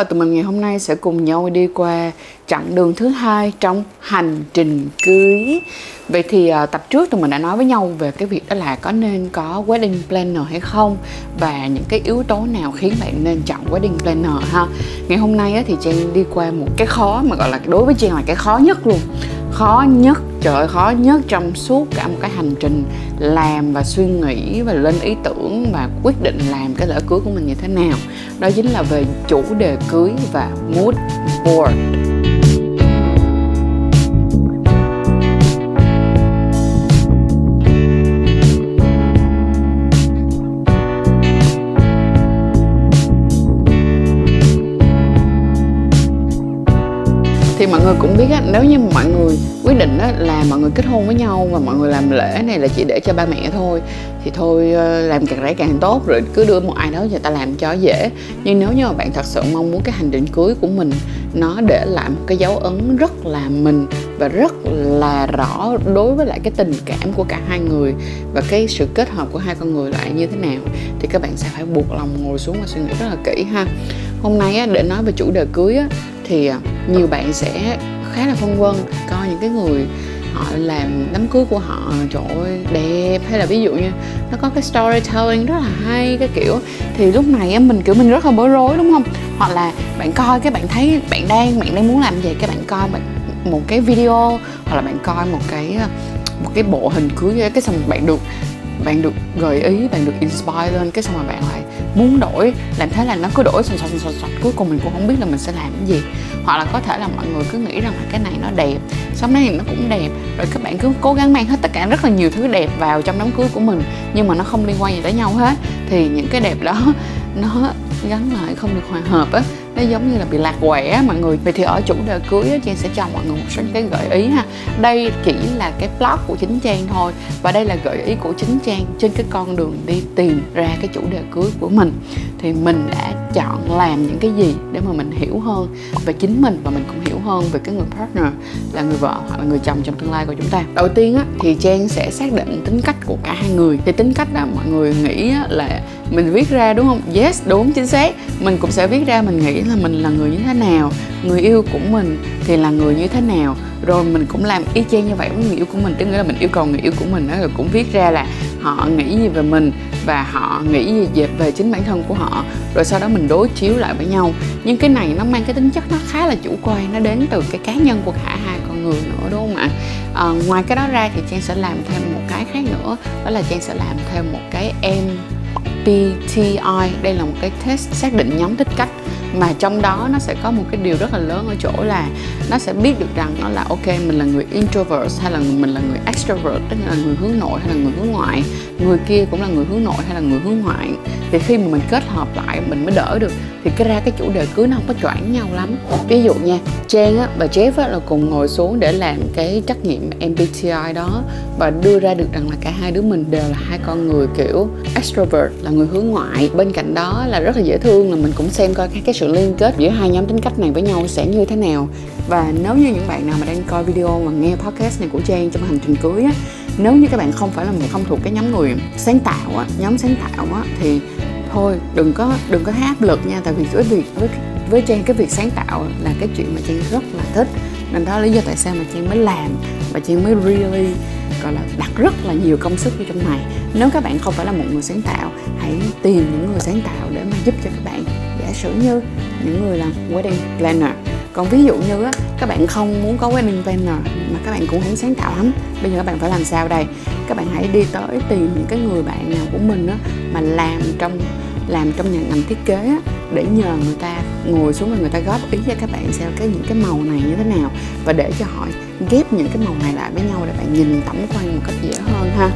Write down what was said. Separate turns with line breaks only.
và tụi mình ngày hôm nay sẽ cùng nhau đi qua chặng đường thứ hai trong hành trình cưới. Vậy thì uh, tập trước tụi mình đã nói với nhau về cái việc đó là có nên có wedding planner hay không và những cái yếu tố nào khiến bạn nên chọn wedding planner ha. Ngày hôm nay á, thì Trang đi qua một cái khó mà gọi là đối với Trang là cái khó nhất luôn khó nhất trời ơi, khó nhất trong suốt cả một cái hành trình làm và suy nghĩ và lên ý tưởng và quyết định làm cái lễ cưới của mình như thế nào. Đó chính là về chủ đề cưới và mood board. Thì mọi người cũng biết á nếu như mọi người quyết định á là mọi người kết hôn với nhau và mọi người làm lễ này là chỉ để cho ba mẹ thôi thì thôi ờ, làm càng rẻ càng tốt rồi cứ đưa một ai đó người ta làm cho dễ. Nhưng nếu như mà bạn thật sự mong muốn cái hành trình cưới của mình nó để lại một cái dấu ấn rất là mình và rất là rõ đối với lại cái tình cảm của cả hai người và cái sự kết hợp của hai con người lại như thế nào thì các bạn sẽ phải buộc lòng ngồi xuống và suy nghĩ rất là kỹ ha. Hôm nay á, để nói về chủ đề cưới á, thì à, nhiều bạn sẽ khá là phân vân coi những cái người họ làm đám cưới của họ trời ơi, đẹp. Hay là ví dụ như nó có cái storytelling rất là hay, cái kiểu, thì lúc này mình, kiểu, mình rất là bối rối, đúng không? Hoặc là bạn coi, cái bạn thấy bạn đang bạn đang muốn làm gì, cái bạn coi bạn, một cái video, hoặc là bạn coi một cái một cái bộ hình cưới, cái xong bạn được bạn được gợi ý, bạn được inspire lên, cái xong rồi bạn lại muốn đổi. Làm thế là nó cứ đổi xoạch xoạch xoạch xoạch cuối cùng mình cũng không biết là mình sẽ làm cái gì. Hoặc là có thể là mọi người cứ nghĩ rằng là cái này nó đẹp, xong này nó cũng đẹp. Rồi các bạn cứ cố gắng mang hết tất cả rất là nhiều thứ đẹp vào trong đám cưới của mình, nhưng mà nó không liên quan gì tới nhau hết. Thì những cái đẹp đó, nó gắn lại không được hòa hợp á nó giống như là bị lạc quẻ mọi người. Vậy thì ở chủ đề cưới á, trang sẽ cho mọi người một số những cái gợi ý ha. Đây chỉ là cái blog của chính trang thôi và đây là gợi ý của chính trang trên cái con đường đi tìm ra cái chủ đề cưới của mình. Thì mình đã chọn làm những cái gì để mà mình hiểu hơn về chính mình và mình cũng hiểu hơn về cái người partner là người vợ hoặc là người chồng trong tương lai của chúng ta. Đầu tiên á, thì trang sẽ xác định tính cách của cả hai người. Thì tính cách đó mọi người nghĩ là mình viết ra đúng không? Yes đúng chính xác. Mình cũng sẽ viết ra mình nghĩ là mình là người như thế nào người yêu của mình thì là người như thế nào. Rồi mình cũng làm y chang như vậy với người yêu của mình tức nghĩa là mình yêu cầu người yêu của mình đó rồi cũng viết ra là họ nghĩ gì về mình và họ nghĩ gì về, về chính bản thân của họ. Rồi sau đó mình đối chiếu lại với nhau. Nhưng cái này nó mang cái tính chất nó khá là chủ quan nó đến từ cái cá nhân của cả hai con người nữa đúng không ạ? À, ngoài cái đó ra thì trang sẽ làm thêm một cái khác nữa đó là trang sẽ làm thêm một cái em MBTI đây là một cái test xác định nhóm thích cách mà trong đó nó sẽ có một cái điều rất là lớn ở chỗ là nó sẽ biết được rằng nó là ok mình là người introvert hay là mình là người extrovert tức là người hướng nội hay là người hướng ngoại. Người kia cũng là người hướng nội hay là người hướng ngoại. Thì khi mà mình kết hợp lại mình mới đỡ được. Thì cái ra cái chủ đề cưới nó không có choảng nhau lắm. Ví dụ nha Trang á, và Jeff á, là cùng ngồi xuống để làm cái trắc nghiệm MBTI đó và đưa ra được rằng là cả hai đứa mình đều là hai con người kiểu extrovert là người hướng ngoại. Bên cạnh đó là rất là dễ thương là mình cũng xem coi các cái sự liên kết giữa hai nhóm tính cách này với nhau sẽ như thế nào? Và nếu như những bạn nào mà đang coi video và nghe podcast này của Trang trong hành trình cưới á, nếu như các bạn không phải là một không thuộc cái nhóm người sáng tạo á, nhóm sáng tạo á, thì thôi, đừng có đừng có thấy áp lực nha. Tại vì với việc, với với trang, cái việc sáng tạo là cái chuyện mà trang rất là thích. Nên đó là lý do tại sao mà trang mới làm và trang mới really, gọi là, đặt rất là nhiều công sức vào trong này. Nếu các bạn không phải là một người sáng tạo, hãy tìm những người sáng tạo để mà giúp cho các bạn giả sử như những người làm wedding planner. Còn ví dụ như á, các bạn không muốn có wedding planner mà các bạn cũng không sáng tạo lắm. Bây giờ các bạn phải làm sao đây? Các bạn hãy đi tới tìm những cái người bạn nào của mình á, mà làm trong làm trong nhà ngành thiết kế á, để nhờ người ta ngồi xuống và người ta góp ý cho các bạn xem cái những cái màu này như thế nào. Và để cho họ ghép những cái màu này lại với nhau để bạn nhìn tổng quan một cách dễ hơn ha.